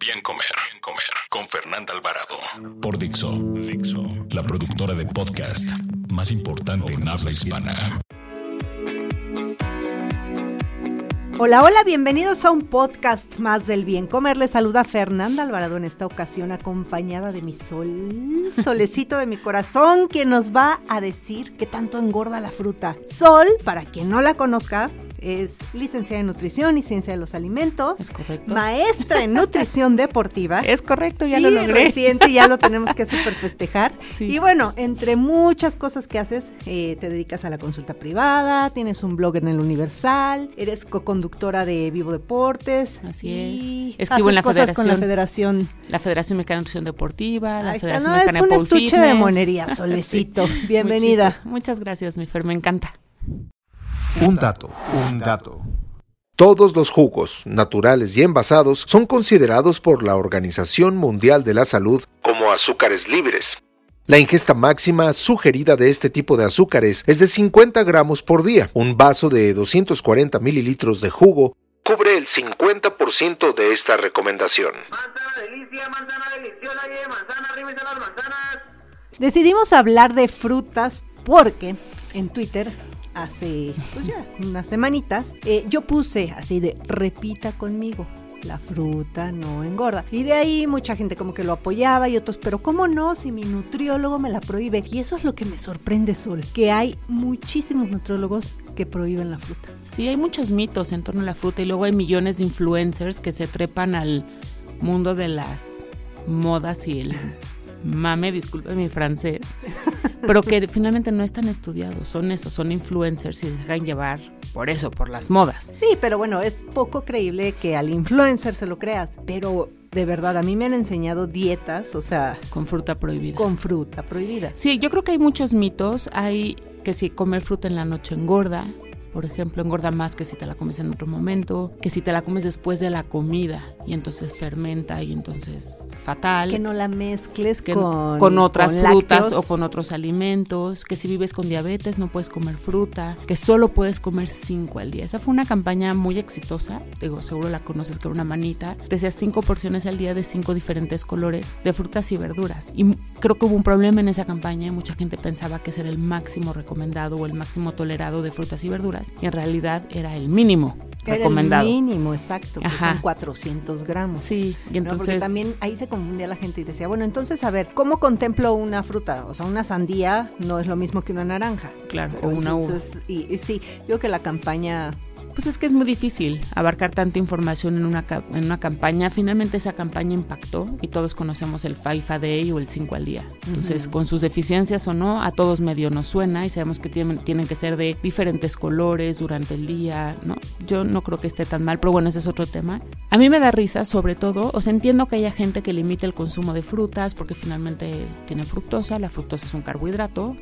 Bien comer. Bien comer. Con Fernanda Alvarado. Por Dixo. Dixo. La productora de podcast más importante en habla hispana. Hola, hola, bienvenidos a un podcast más del bien comer. Les saluda Fernanda Alvarado en esta ocasión acompañada de mi sol, solecito de mi corazón, quien nos va a decir qué tanto engorda la fruta. Sol, para quien no la conozca, es licenciada en nutrición y ciencia de los alimentos. Es correcto. Maestra en nutrición deportiva. Es correcto, ya y lo logré. reciente ya lo tenemos que super festejar. Sí. Y bueno, entre muchas cosas que haces, eh, te dedicas a la consulta privada, tienes un blog en el Universal, eres co-conductora de Vivo Deportes. Así y es. Escribo haces en la cosas con la federación. federación. La Federación Mexicana de Nutrición Deportiva, la Ahí está, Federación no, es Mexicana un de Pole estuche de monería, Solecito. Bienvenida. Muchas gracias, mi Fer, me encanta. Un dato, un dato. Todos los jugos, naturales y envasados, son considerados por la Organización Mundial de la Salud como azúcares libres. La ingesta máxima sugerida de este tipo de azúcares es de 50 gramos por día. Un vaso de 240 mililitros de jugo cubre el 50% de esta recomendación. Manzana delicia, manzana deliciosa, y manzana, arrímense las manzanas. Decidimos hablar de frutas porque en Twitter hace pues ya unas semanitas eh, yo puse así de repita conmigo. La fruta no engorda. Y de ahí mucha gente como que lo apoyaba y otros, pero ¿cómo no? Si mi nutriólogo me la prohíbe. Y eso es lo que me sorprende, Sol, que hay muchísimos nutriólogos que prohíben la fruta. Sí, hay muchos mitos en torno a la fruta y luego hay millones de influencers que se trepan al mundo de las modas y el mame, disculpe mi francés, pero que finalmente no están estudiados, son eso, son influencers y se dejan llevar por eso, por las modas. Sí, pero bueno, es poco creíble que al influencer se lo creas. Pero de verdad, a mí me han enseñado dietas, o sea, Con fruta prohibida. con fruta prohibida. Sí, yo creo que hay muchos mitos. Hay que si comer fruta en la noche engorda, por ejemplo, engorda más que si te la comes en otro momento, que si te la comes después de la comida y entonces fermenta y entonces fatal. Que no la mezcles que con, con otras con frutas lácteos. o con otros alimentos, que si vives con diabetes no puedes comer fruta, que solo puedes comer cinco al día. Esa fue una campaña muy exitosa, digo, seguro la conoces que era una manita, decía cinco porciones al día de cinco diferentes colores de frutas y verduras. Y creo que hubo un problema en esa campaña y mucha gente pensaba que ese era el máximo recomendado o el máximo tolerado de frutas y verduras y en realidad era el mínimo Era recomendado. el mínimo, exacto, que Ajá. son 400 gramos. Sí, y ¿no? Porque entonces- también ahí se confundía la gente y decía, bueno, entonces, a ver, ¿cómo contemplo una fruta? O sea, una sandía no es lo mismo que una naranja. Claro, o una uva. entonces, Y, y sí, yo creo que la campaña Pues es que es muy difícil abarcar tanta información en una, en una campaña. Finalmente esa campaña impactó y todos conocemos el 5 a day o el 5 al día. Entonces, con sus deficiencias o no, a todos medio nos suena y sabemos que tienen, tienen que ser de diferentes colores durante el día, ¿no? Yo no creo que esté tan mal, pero bueno, ese es otro tema. A mí me da risa, sobre todo, o sea, entiendo que haya gente que limite el consumo de frutas porque finalmente tiene fructosa. La fructosa es un carbohidrato,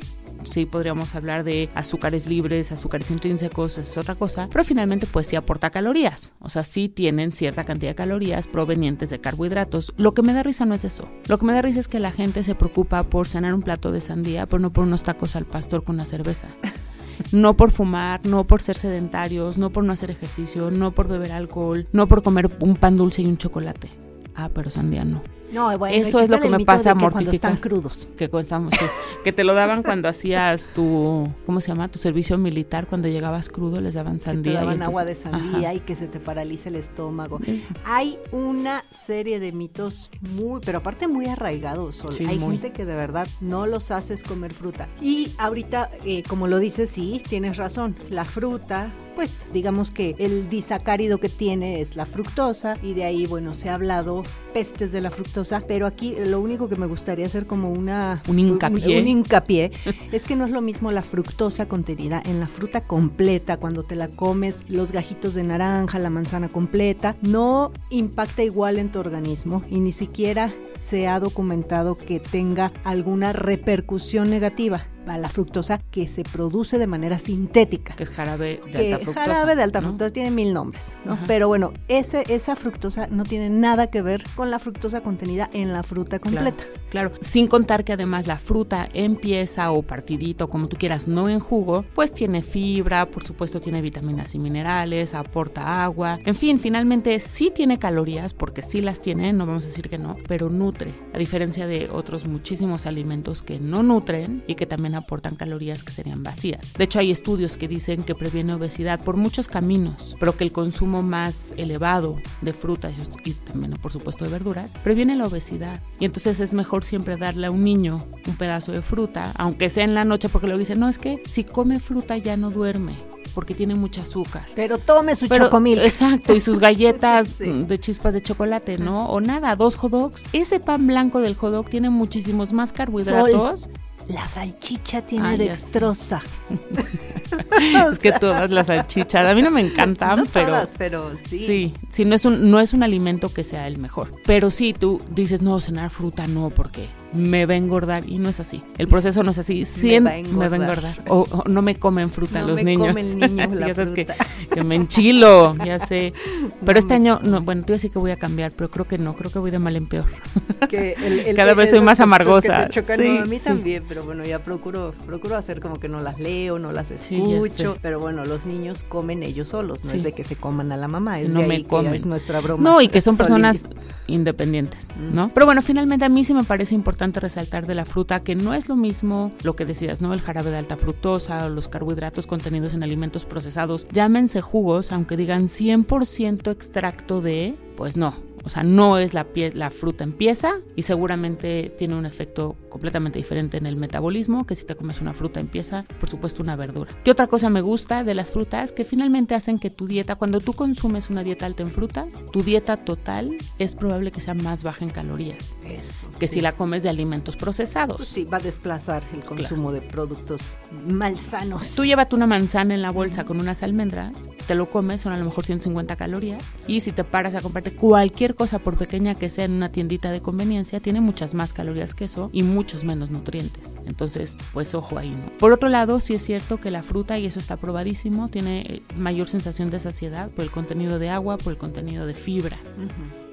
sí podríamos hablar de azúcares libres, azúcares intrínsecos, es otra cosa, pero finalmente pues sí aporta calorías, o sea, sí tienen cierta cantidad de calorías provenientes de carbohidratos. Lo que me da risa no es eso, lo que me da risa es que la gente se preocupa por cenar un plato de sandía, pero no por unos tacos al pastor con una cerveza. No por fumar, no por ser sedentarios, no por no hacer ejercicio, no por beber alcohol, no por comer un pan dulce y un chocolate. Ah, pero sandía no. No, bueno, Eso es lo que me pasa que mortificar. están crudos. Que constamos, sí. que te lo daban cuando hacías tu, ¿cómo se llama? Tu servicio militar, cuando llegabas crudo les daban Que sandía. te y daban entonces- agua de sandía Ajá. y que se te paraliza el estómago. Es- Hay una serie de mitos muy, pero aparte muy arraigados. Sol. Sí, Hay muy. gente que de verdad no los haces comer fruta. Y ahorita, eh, como lo dices, sí, tienes razón. La fruta, pues digamos que el disacárido que tiene es la fructosa y de ahí, bueno, se ha hablado pestes de la fructosa, pero aquí lo único que me gustaría hacer como una... Un hincapié. Un, un hincapié es que no es lo mismo la fructosa contenida en la fruta completa, cuando te la comes, los gajitos de naranja, la manzana completa, no impacta igual en tu organismo y ni siquiera se ha documentado que tenga alguna repercusión negativa a la fructosa que se produce de manera sintética. Que es jarabe de que alta fructosa. jarabe de alta ¿no? fructosa tiene mil nombres, ¿no? Pero bueno, ese, esa fructosa no tiene nada que ver con la fructosa contenida en la fruta completa. Claro, sin contar que además la fruta en pieza o partidito, como tú quieras, no en jugo, pues tiene fibra, por supuesto tiene vitaminas y minerales, aporta agua, en fin, finalmente sí tiene calorías, porque sí las tiene, no vamos a decir que no, pero nutre, a diferencia de otros muchísimos alimentos que no nutren y que también aportan calorías que serían vacías. De hecho, hay estudios que dicen que previene obesidad por muchos caminos, pero que el consumo más elevado de frutas y también, por supuesto, de verduras, previene la obesidad. Y entonces es mejor siempre darle a un niño un pedazo de fruta, aunque sea en la noche, porque luego dicen, no, es que si come fruta ya no duerme porque tiene mucho azúcar. Pero tome su Pero- chocomil. Exacto, y sus galletas Sí. de chispas de chocolate, ¿no? O nada, dos hot dogs. Ese pan blanco del hot dog tiene muchísimos más carbohidratos. La salchicha tiene Ay, dextrosa. Es que todas las salchichas, a mí no me encantan, No pero... todas, pero sí. Sí, sí, no es, un, no es un alimento que sea el mejor. Pero sí, tú dices, no, cenar fruta no, porque me va a engordar. Y no es así. El proceso no es así. Cien- va a engordar. O, o no me comen fruta No los me niños. comen niños Sí, la ya sabes que, fruta. que me enchilo, ya sé. Pero No este me- año, no, bueno, te iba a decir que voy a cambiar, pero creo que no, creo que voy de mal en peor. Que el- el- Cada vez soy más amargosa. que te chocan, Sí, a mí sí. también, pero bueno, ya procuro, procuro hacer como que no las leo, no las escucho. pero bueno, los niños comen ellos solos, no Sí. es de que se coman a la mamá, es No de me ahí que comen. es nuestra broma. No, y que son personas independientes, ¿no? Pero bueno, finalmente a mí sí me parece importante resaltar de la fruta que no es lo mismo lo que decías, ¿no? El jarabe de alta fructosa o los carbohidratos contenidos en alimentos procesados. Llámense jugos, aunque digan 100% extracto de, pues no. O sea, no es la, pie- la fruta en pieza y seguramente tiene un efecto completamente diferente en el metabolismo que si te comes una fruta en pieza, por supuesto una verdura. ¿Qué otra cosa me gusta de las frutas? Que finalmente hacen que tu dieta, cuando tú consumes una dieta alta en frutas, tu dieta total es probable que sea más baja en calorías Eso. que sí. si la comes de alimentos procesados. Pues sí, va a desplazar el consumo de productos malsanos. Tú llévate una manzana en la bolsa con unas almendras, te lo comes, son a lo mejor 150 calorías, y si te paras a comprarte cualquier cosa, por pequeña que sea en una tiendita de conveniencia, tiene muchas más calorías que eso y muchos menos nutrientes. Entonces, pues ojo ahí, ¿no? Por otro lado, sí es cierto que la fruta, y eso está probadísimo, tiene eh, mayor sensación de saciedad por el contenido de agua, por el contenido de fibra.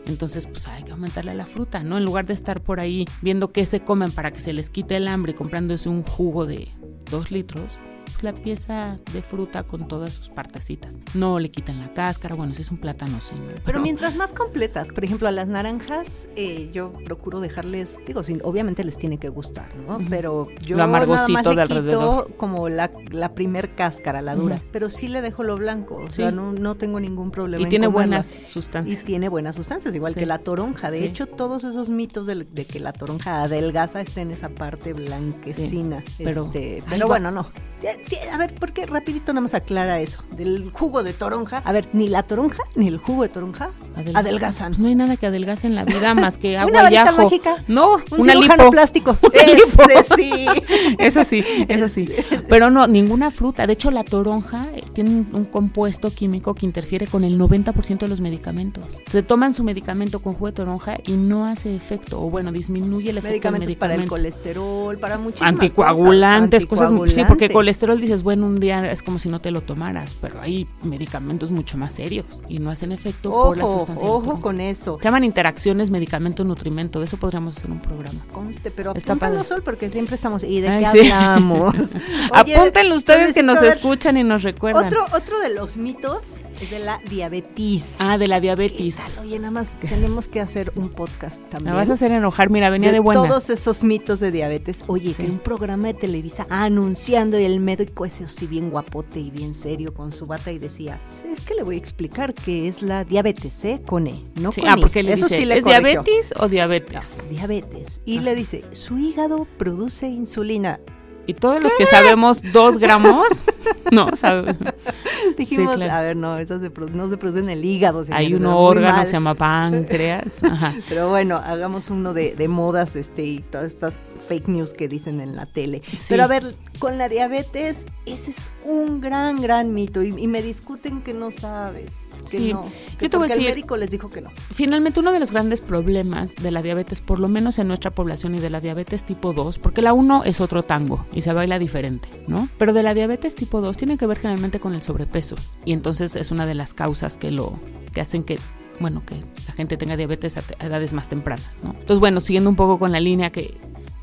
Entonces, pues hay que aumentarle a la fruta, ¿no? En lugar de estar por ahí viendo qué se comen para que se les quite el hambre y comprándose un jugo de dos litros, la pieza de fruta con todas sus partecitas. No le quiten la cáscara, bueno, si es un plátano, sí. Pero mientras más completas, por ejemplo, a las naranjas, eh, yo procuro dejarles, digo, sí, obviamente les tiene que gustar, ¿no? Pero yo Lo amargosito nada más de le quito alrededor. como la, la primer cáscara, la dura, pero sí le dejo lo blanco, o Sí. sea, no, no tengo ningún problema Y en tiene buenas Y sustancias. tiene buenas sustancias, igual Sí. que la toronja. De Sí. hecho, todos esos mitos de, de que la toronja adelgaza está en esa parte blanquecina. pero Este, pero bueno, no. Ya, A ver, ¿por qué rapidito nada más aclara eso? Del jugo de toronja. A ver, ni la toronja ni el jugo de toronja Adelgaza. adelgazan. No hay nada que adelgace en la vida más que agua Una y varita ajo. mágica. No, Un una lipo. plástico. Una. Ese sí. Eso sí, eso sí. Pero no, ninguna fruta. De hecho, la toronja eh, tiene un, compuesto químico que interfiere con el 90% de los medicamentos. Se toman su medicamento con jugo de toronja y no hace efecto, o bueno, disminuye el efecto Medicamentos del para el medicamento. colesterol, para muchísimas Anticoagulantes, cosas, sí, porque Anticoagulantes. Colesterol dices, bueno, un día es como si no te lo tomaras, pero hay medicamentos mucho más serios y no hacen efecto por la Ojo, sustancia. ojo con eso. Se llaman interacciones medicamento-nutrimento, de eso podríamos hacer un programa. Conste, pero Está. Sol, porque siempre estamos... ¿Y de Ay, qué sí. hablamos? Oye, Apúntenlo ustedes que nos ver, escuchan y nos recuerdan. Otro, otro de los mitos es de la diabetes. Ah, de la diabetes. Oye, nada más tenemos que hacer un podcast Me también. vas a hacer enojar, mira, venía de, de buenas. todos esos mitos de diabetes. Oye, Sí. que un programa de Televisa anunciando y el médico ese así bien guapote y bien serio con su bata y decía, "Sí, es que le voy a explicar que es la diabetes, ¿eh? Con E, no Sí, con ah, I". porque le Eso dice, sí le ¿es corrigió. diabetes o diabetes? Diabetes. Y Ah. le dice, su hígado produce insulina. Y todos los que sabemos dos gramos, no, sea, Dijimos, Sí, claro. a ver, no, esas se no se produce en el hígado. hay un órgano se llama páncreas. Ajá. Pero bueno, hagamos uno de, de modas este y todas estas fake news que dicen en la tele. Sí. Pero a ver, con la diabetes, ese es un gran, gran mito. Y, y me discuten que no sabes, que Sí. no. Yo Que te voy a porque decir- el médico les dijo que no. Finalmente, uno de los grandes problemas de la diabetes, por lo menos en nuestra población y de la diabetes tipo 2, porque la 1 es otro tango y se baila diferente, ¿no? Pero de la diabetes tipo 2 tiene que ver generalmente con el sobrepeso y entonces es una de las causas que lo que hacen que bueno, que la gente tenga diabetes a, edades más tempranas, ¿no? Entonces, bueno, siguiendo un poco con la línea que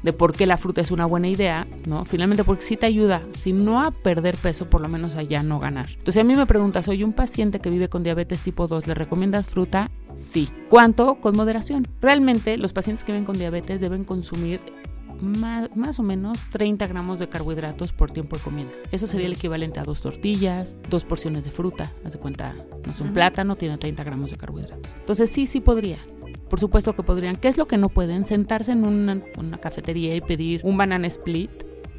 de por qué la fruta es una buena idea, ¿no? Finalmente porque sí te ayuda, si no a perder peso, por lo menos a ya no ganar. Entonces, a mí me preguntas, soy un paciente que vive con diabetes tipo 2, ¿le recomiendas fruta? Sí. ¿Cuánto? Con moderación. Realmente, los pacientes que viven con diabetes deben consumir más, más o menos 30 gramos de carbohidratos por tiempo de comida. Eso sería el equivalente a dos tortillas, dos porciones de fruta. Haz de cuenta, no sé, un plátano tiene 30 gramos de carbohidratos. Entonces sí, sí podría. Por supuesto que podrían. ¿Qué es lo que no pueden? Sentarse en una, una cafetería y pedir un banana split,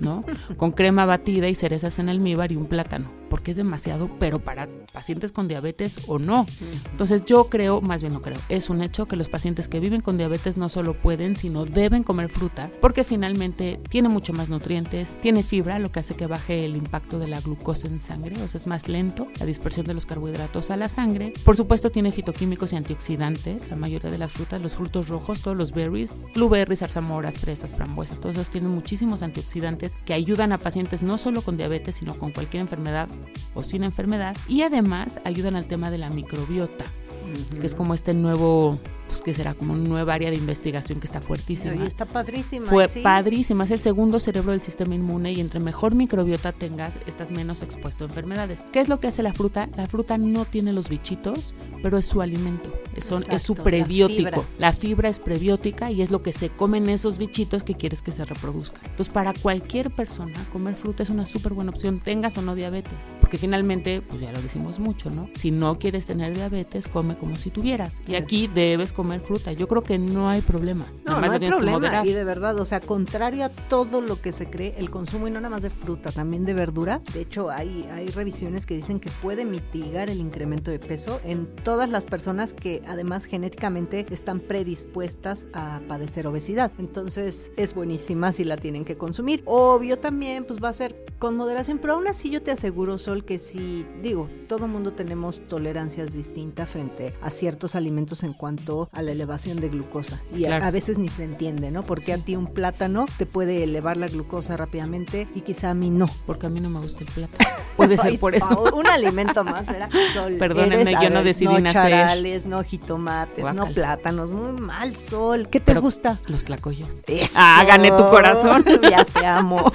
¿no? Con crema batida y cerezas en almíbar y un plátano. Porque es demasiado, pero para pacientes con diabetes o no. Entonces yo creo, más bien no creo, es un hecho que los pacientes que viven con diabetes no solo pueden, sino deben comer fruta, porque finalmente tiene mucho más nutrientes, tiene fibra, lo que hace que baje el impacto de la glucosa en sangre, o sea, es más lento la dispersión de los carbohidratos a la sangre. Por supuesto tiene fitoquímicos y antioxidantes, la mayoría de las frutas, los frutos rojos, todos los berries, blueberries, zarzamoras, fresas, frambuesas, todos esos tienen muchísimos antioxidantes que ayudan a pacientes no solo con diabetes, sino con cualquier enfermedad o sin enfermedad, y además ayudan al tema de la microbiota que es como este nuevo, pues que será como una nueva área de investigación que está fuertísima. Y está padrísima. Fue sí. padrísima, es el segundo cerebro del sistema inmune y entre mejor microbiota tengas, estás menos expuesto a enfermedades. ¿Qué es lo que hace la fruta? La fruta no tiene los bichitos, pero es su alimento, es, son- es su Exacto, la prebiótico. fibra. La fibra es prebiótica y es lo que se comen esos bichitos que quieres que se reproduzcan. Entonces, para cualquier persona, comer fruta es una súper buena opción, tengas o no diabetes. Porque finalmente, pues ya lo decimos mucho, ¿no? Si no quieres tener diabetes, come como si tuvieras. Y aquí debes comer fruta. Yo creo que no hay problema. No, no hay problema. Y de verdad, o sea, contrario a todo lo que se cree, el consumo, y no nada más de fruta, también de verdura. De hecho, hay, hay revisiones que dicen que puede mitigar el incremento de peso en todas las personas que además genéticamente están predispuestas a padecer obesidad. Entonces, es buenísima si la tienen que consumir. Obvio también, pues va a ser con moderación, pero aún así yo te aseguro, Sol, que si, digo, todo mundo tenemos tolerancias distintas frente a ciertos alimentos en cuanto a la elevación de glucosa. Y a- Claro. a, veces ni se entiende, ¿no? Porque a ti un plátano te puede elevar la glucosa rápidamente y quizá a mí no. Porque a mí no me gusta el plátano. Puede ser por eso. Un alimento más, ¿era? Sol, Perdónenme, eres, yo no decidí no charales, no jitomates, no plátanos. Muy mal, Sol. ¿Qué te Pero gusta? Los tlacoyos. Eso. Ah, gané tu corazón. ya te amo.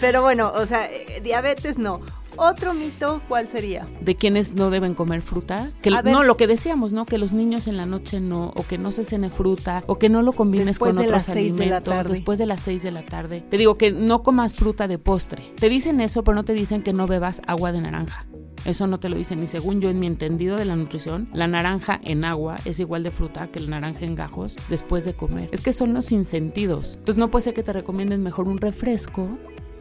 Pero bueno, o sea, eh, diabetes no. Otro mito, ¿cuál sería? de quienes no deben comer fruta. Que ver. no, lo que decíamos, ¿no? Que los niños en la noche no, o que no se cene fruta, o que no lo combines Después con de otros las seis de la alimentos tarde. después de las 6 de la tarde. Te digo que no comas fruta de postre. Te dicen eso, pero no te dicen que no bebas agua de naranja. Eso no te lo dicen. Y según yo, en mi entendido de la nutrición, la naranja en agua es igual de fruta que la naranja en gajos después de comer. Es que son los sinsentidos. Entonces no puede ser que te recomienden mejor un refresco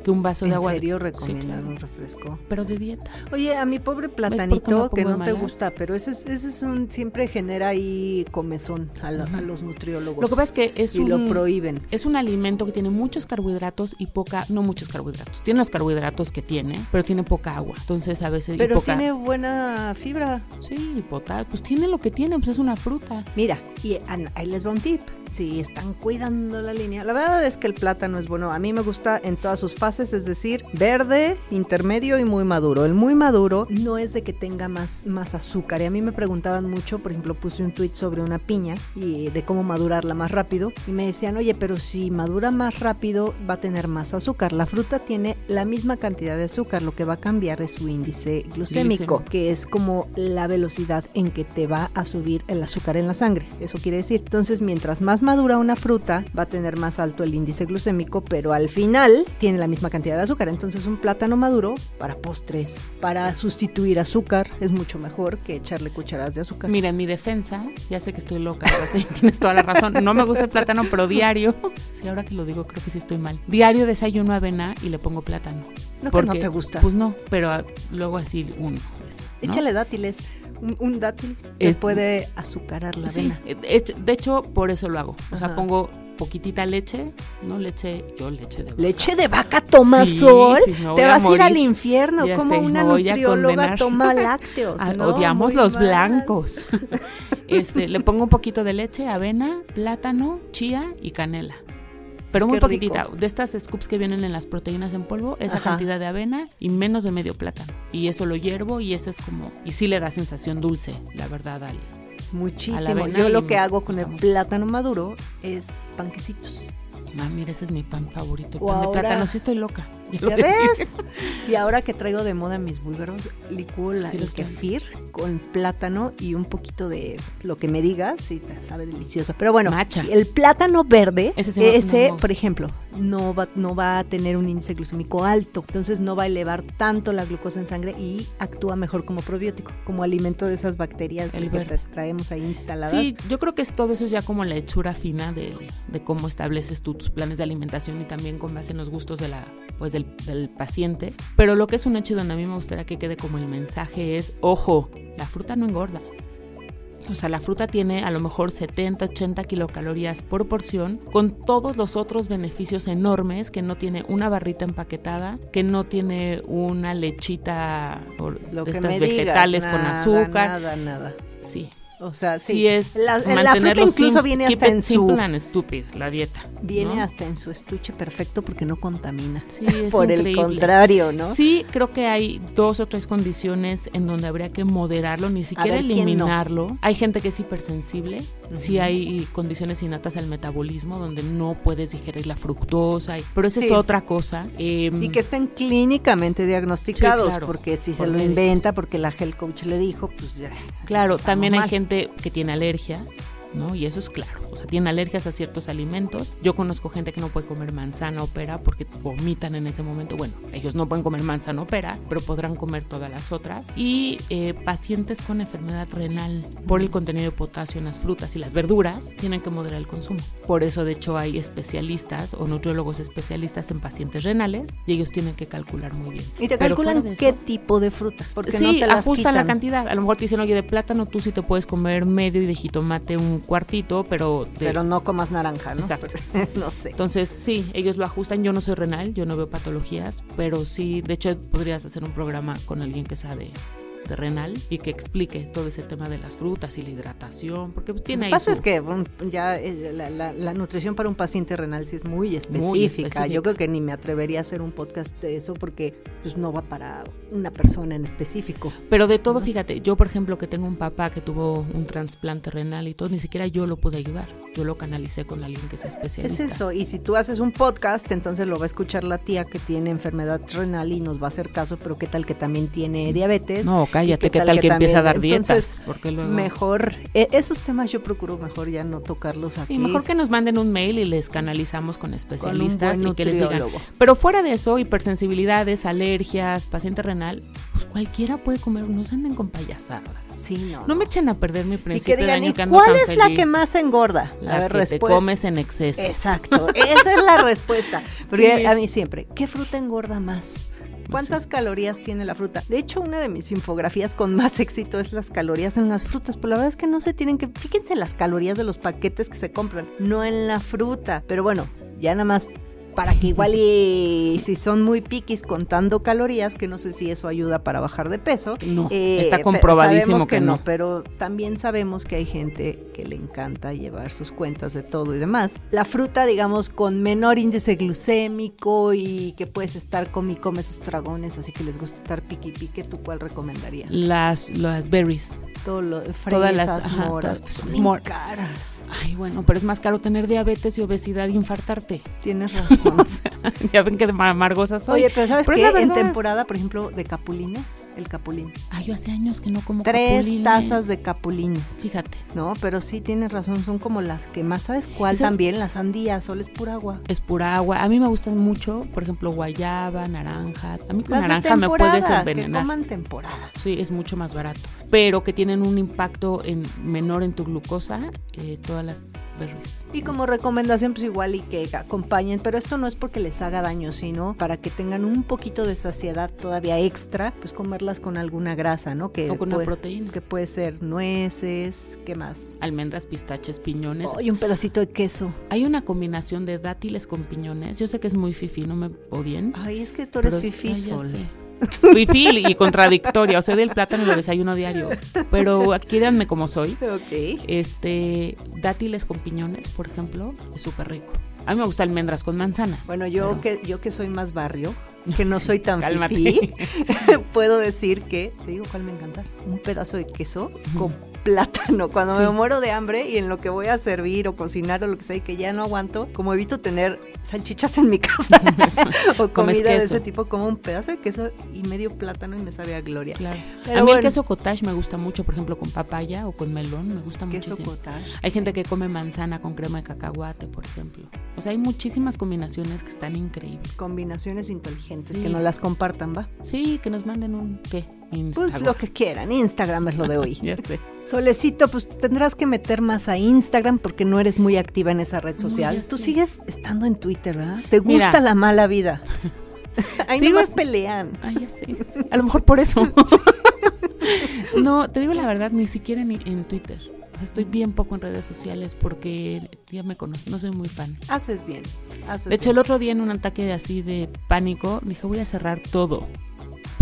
que un vaso de ¿En agua. de- serio Sí, recomiendan claro. un refresco? Pero de dieta. Oye, a mi pobre platanito que no te gusta, pero ese es, ese es un siempre genera ahí comezón a, la- a los nutriólogos. Lo que pasa es que es y un... lo prohíben. Es un alimento que tiene muchos carbohidratos y poca, no muchos carbohidratos. Tiene los carbohidratos que tiene, pero tiene poca agua. Entonces a veces Pero poca- tiene buena fibra. sí, y potasio, pues tiene lo que tiene, pues es una fruta. Mira, y ahí les va un tip. Si están cuidando la línea, la verdad es que el plátano es bueno. A mí me gusta en todas sus fases, es decir, verde, intermedio y muy maduro. El muy maduro no es de que tenga más, más azúcar. Y a mí me preguntaban mucho, por ejemplo, puse un tweet sobre una piña y de cómo madurarla más rápido. Y me decían, oye, pero si madura más rápido va a tener más azúcar. La fruta tiene la misma cantidad de azúcar, lo que va a cambiar es su índice glucémico, Glicémico. que es como la velocidad en que te va a subir el azúcar en la sangre. Eso quiere decir. Entonces, mientras más madura una fruta, va a tener más alto el índice glucémico, pero al final tiene la misma cantidad de azúcar. Entonces, un plátano maduro para postres, para sustituir azúcar, es mucho mejor que echarle cucharadas de azúcar. Mira, en mi defensa, ya sé que estoy loca, sí, tienes toda la razón. No me gusta el plátano, pero diario, sí, ahora que lo digo, creo que sí estoy mal. Diario desayuno avena y le pongo plátano. No que no te gusta. Pues no, pero ah, luego así uno. pues, ¿no? Échale dátiles. Un, un dátil que Es- puede azucarar la Sí, avena. eh, de- de hecho, por eso lo hago. O sea, Ajá. pongo poquitita leche, ¿no? Leche, yo leche de vaca. Leche de vaca toma Sí, sol. pues Te vas a ir al infierno. Ya como sé, una nutrióloga toma lácteos. Ah, No, odiamos los mal. blancos. este, le pongo un poquito de leche, avena, plátano, chía y canela. Pero muy Qué poquitita. rico. De estas scoops que vienen en las proteínas en polvo, esa Ajá. cantidad de avena y menos de medio plátano. Y eso lo hiervo y ese es como... Y sí le da sensación dulce, la verdad, al... Muchísimo. avena Yo lo que hago con el plátano maduro es panquecitos. Ah, mira, ese es mi pan favorito. El O pan de plátano. Sí estoy loca. Ya lo ¿Ya decía. ves? Y ahora que traigo de moda mis búlgaros, licúo la- Sí, el kefir con plátano y un poquito de lo que me digas, y te sabe delicioso. Pero bueno, el plátano verde, Ese ese, sí por ejemplo, no va, no va a tener un índice glucémico alto, entonces no va a elevar tanto la glucosa en sangre y actúa mejor como probiótico, como alimento de esas bacterias El que traemos ahí instaladas. Sí, yo creo que es todo eso ya como la hechura fina de, de cómo estableces tú tus planes de alimentación y también con base en los gustos de la, pues del, del paciente. Pero lo que es un hecho y donde a mí me gustaría que quede como el mensaje es, ojo, la fruta no engorda. O sea, la fruta tiene a lo mejor 70, 80 kilocalorías por porción, con todos los otros beneficios enormes que no tiene una barrita empaquetada, que no tiene una lechita o lo de estas digas, vegetales con azúcar. Nada, nada. Sí, O sea, sí. sí es la, la fruta mantenerlo incluso viene hasta en su simple and stupid, la dieta. Viene ¿no? hasta en su estuche perfecto porque no contamina. Sí, es Por el contrario, ¿no? Sí, creo que hay dos o tres condiciones en donde habría que moderarlo, ni siquiera ver, ¿quién no? eliminarlo. Hay gente que es hipersensible, sí hay condiciones innatas al metabolismo donde no puedes digerir la fructosa, y- pero esa Sí. es otra cosa. Em, Y que estén clínicamente diagnosticados, Sí, claro, porque si se lo médicos. inventa, porque la health coach le dijo, pues ya. Claro, también hay mal. gente que tiene alergias, ¿no? Y eso es claro. O sea, tienen alergias a ciertos alimentos. Yo conozco gente que no puede comer manzana o pera porque vomitan en ese momento. Bueno, ellos no pueden comer manzana o pera, pero podrán comer todas las otras. Y eh, pacientes con enfermedad renal por el contenido de potasio en las frutas y las verduras tienen que moderar el consumo. Por eso, de hecho, hay especialistas o nutriólogos especialistas en pacientes renales y ellos tienen que calcular muy bien. Y te calculan de qué eso- tipo de fruta, porque sí, no te las ajustan la quitan. cantidad. A lo mejor te dicen, oye, de plátano tú sí te puedes comer medio y de jitomate un cuartito, pero... de- Pero no comas naranja, ¿no? Exacto. no sé. Entonces, sí, ellos lo ajustan. Yo no soy renal, yo no veo patologías, pero sí, de hecho, podrías hacer un programa con alguien que sabe de renal y que explique todo ese tema de las frutas y la hidratación, porque tiene Lo que ahí pasa es que bueno, ya eh, la, la- la nutrición para un paciente renal sí es muy específica. específica. Yo creo que ni me atrevería a hacer un podcast de eso porque pues no va para una persona en específico. Pero de todo, fíjate, yo por ejemplo que tengo un papá que tuvo un trasplante renal y todo, ni siquiera yo lo pude ayudar. Yo lo canalicé con alguien que sea Es especialista. eso, y si tú haces un podcast, entonces lo va a escuchar la tía que tiene enfermedad renal y nos va a hacer caso, pero qué tal que también tiene diabetes. No, ¿Y cállate, ¿qué tal que empieza a dar dietas? Entonces, luego... mejor, e- esos temas yo procuro mejor ya no tocarlos aquí. Sí, mejor que nos manden un mail y les canalizamos con especialistas buen y que les digan. Pero fuera de eso, hipersensibilidades, alergias, paciente renal, pues cualquiera puede comer, no se anden con payasadas. Sí, no. No me echen a perder mi y principio que de año ¿y que ando cuál tan es la feliz?". que más engorda? La a ver, que te comes en exceso. Exacto, esa es la respuesta. Porque Sí. a mí siempre, ¿qué fruta engorda más? ¿Cuántas calorías tiene la fruta? De hecho, una de mis infografías con más éxito es las calorías en las frutas, pero la verdad es que no se tienen que... Fíjense las calorías de los paquetes que se compran, no en la fruta. Pero bueno, ya nada más para que igual y si son muy piquis contando calorías, que no sé si eso ayuda para bajar de peso. No, eh, está comprobadísimo sabemos que no. Pero también sabemos que hay gente que le encanta llevar sus cuentas de todo y demás. La fruta, digamos, con menor índice glucémico y que puedes estar come y come sus dragones, así que les gusta estar piqui pique, ¿tú cuál recomendarías? Las, las berries. Todo lo, fresas, Todas las- ajá, moras, todas- pues mor- caras. Ay, bueno, pero es más caro tener diabetes y obesidad y infartarte. Tienes razón. O sea, ya ven que amargosa soy. Oye, pero ¿sabes Pero qué? En temporada, por ejemplo, de capulines, el capulín. Ay, yo hace años que no como Tres capulines. tazas de capulines. Fíjate. No, pero sí tienes razón, son como las que más, ¿sabes cuál Esa- también? Las sandías, solo es pura agua. es pura agua. A mí me gustan mucho, por ejemplo, guayaba, naranja. A mí con Las de naranja me puedes Que envenenar. coman temporada. Sí, es mucho más barato. Pero que tienen un impacto en, menor en tu glucosa, eh, todas las berries. Y como recomendación, pues igual y que acompañen, pero esto no es porque les haga daño, sino para que tengan un poquito de saciedad todavía extra, pues comerlas con alguna grasa, ¿no? Que O con una proteína. Que puede ser nueces, ¿qué más? Almendras, pistaches, piñones. Oh, y un pedacito de queso. Hay una combinación de dátiles con piñones. Yo sé que es muy fifi, no me odien. Ay, es que tú eres fifí, ay, Fifi y contradictoria. O sea, del plátano y lo desayuno diario. Pero quídanme como soy. Ok. Este, dátiles con piñones, por ejemplo, es súper rico. A mí me gusta almendras con manzanas. Bueno, yo pero- que yo que soy más barrio, que no soy tan fifí, puedo decir que, te digo cuál me encanta, un pedazo de queso con plátano. Cuando me Sí. muero de hambre y en lo que voy a servir o cocinar o lo que sea y que ya no aguanto, como evito tener salchichas en mi casa o comida de ese tipo, como un pedazo de queso y medio plátano y me sabe a gloria. Claro. Pero a mí bueno. el queso cottage me gusta mucho, por ejemplo, con papaya o con melón, me gusta Queso muchísimo. cottage. Hay gente que come manzana con crema de cacahuate, por ejemplo. O sea, hay muchísimas combinaciones que están increíbles. Combinaciones inteligentes, Sí. que no las compartan, ¿va? Sí, que nos manden un ¿qué? Instagram. Pues lo que quieran, Instagram es lo de hoy. Ya sé. Solecito, pues tendrás que meter más a Instagram porque no eres muy activa en esa red social. Tú sé. sigues estando en Twitter, ¿verdad? Te Mira. gusta la mala vida. Ahí Sigo nomás pelean. Ay, ya sé. A lo mejor por eso. no, te digo la verdad, ni siquiera en, en Twitter. O sea, estoy bien poco en redes sociales porque ya me conocen, no soy muy fan. Haces bien. Haces De hecho, el otro día en un ataque de así de pánico, dije voy a cerrar todo.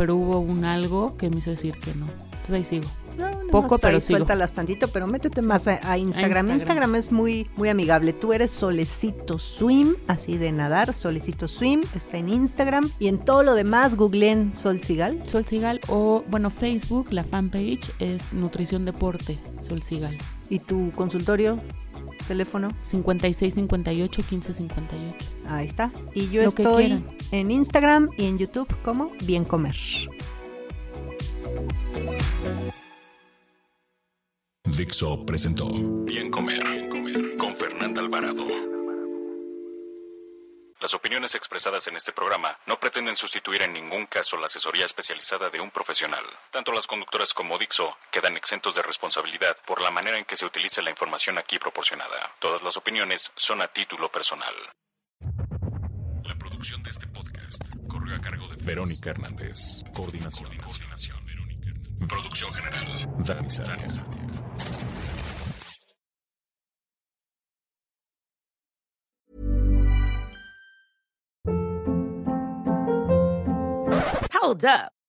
Pero hubo un algo que me hizo decir que no. Entonces ahí sigo. No, poco, pero ahí sigo. Suéltalas tantito, pero métete más a, a Instagram. A Instagram. Instagram. es muy, muy amigable. Tú eres Solecito Swim, así de nadar. Solecito Swim está en Instagram. Y en todo lo demás, googleen Sol Sigal. Sol Sigal o, bueno, Facebook, la fanpage es Nutrición Deporte, Sol Sigal. Y tu consultorio, teléfono. 5658 1558. Ahí está. Y yo Lo estoy. En Instagram y en YouTube como Bien Comer. Dixo presentó Bien Comer, con Fernanda Alvarado. Las opiniones expresadas en este programa no pretenden sustituir en ningún caso la asesoría especializada de un profesional. Tanto las conductoras como Dixo quedan exentos de responsabilidad por la manera en que se utilice la información aquí proporcionada. Todas las opiniones son a título personal. La producción de este podcast corrió a cargo de Verónica Hernández. Coordinación. Coordinación. Verónica Hernández. Producción general. Dani Sánchez. Hold up.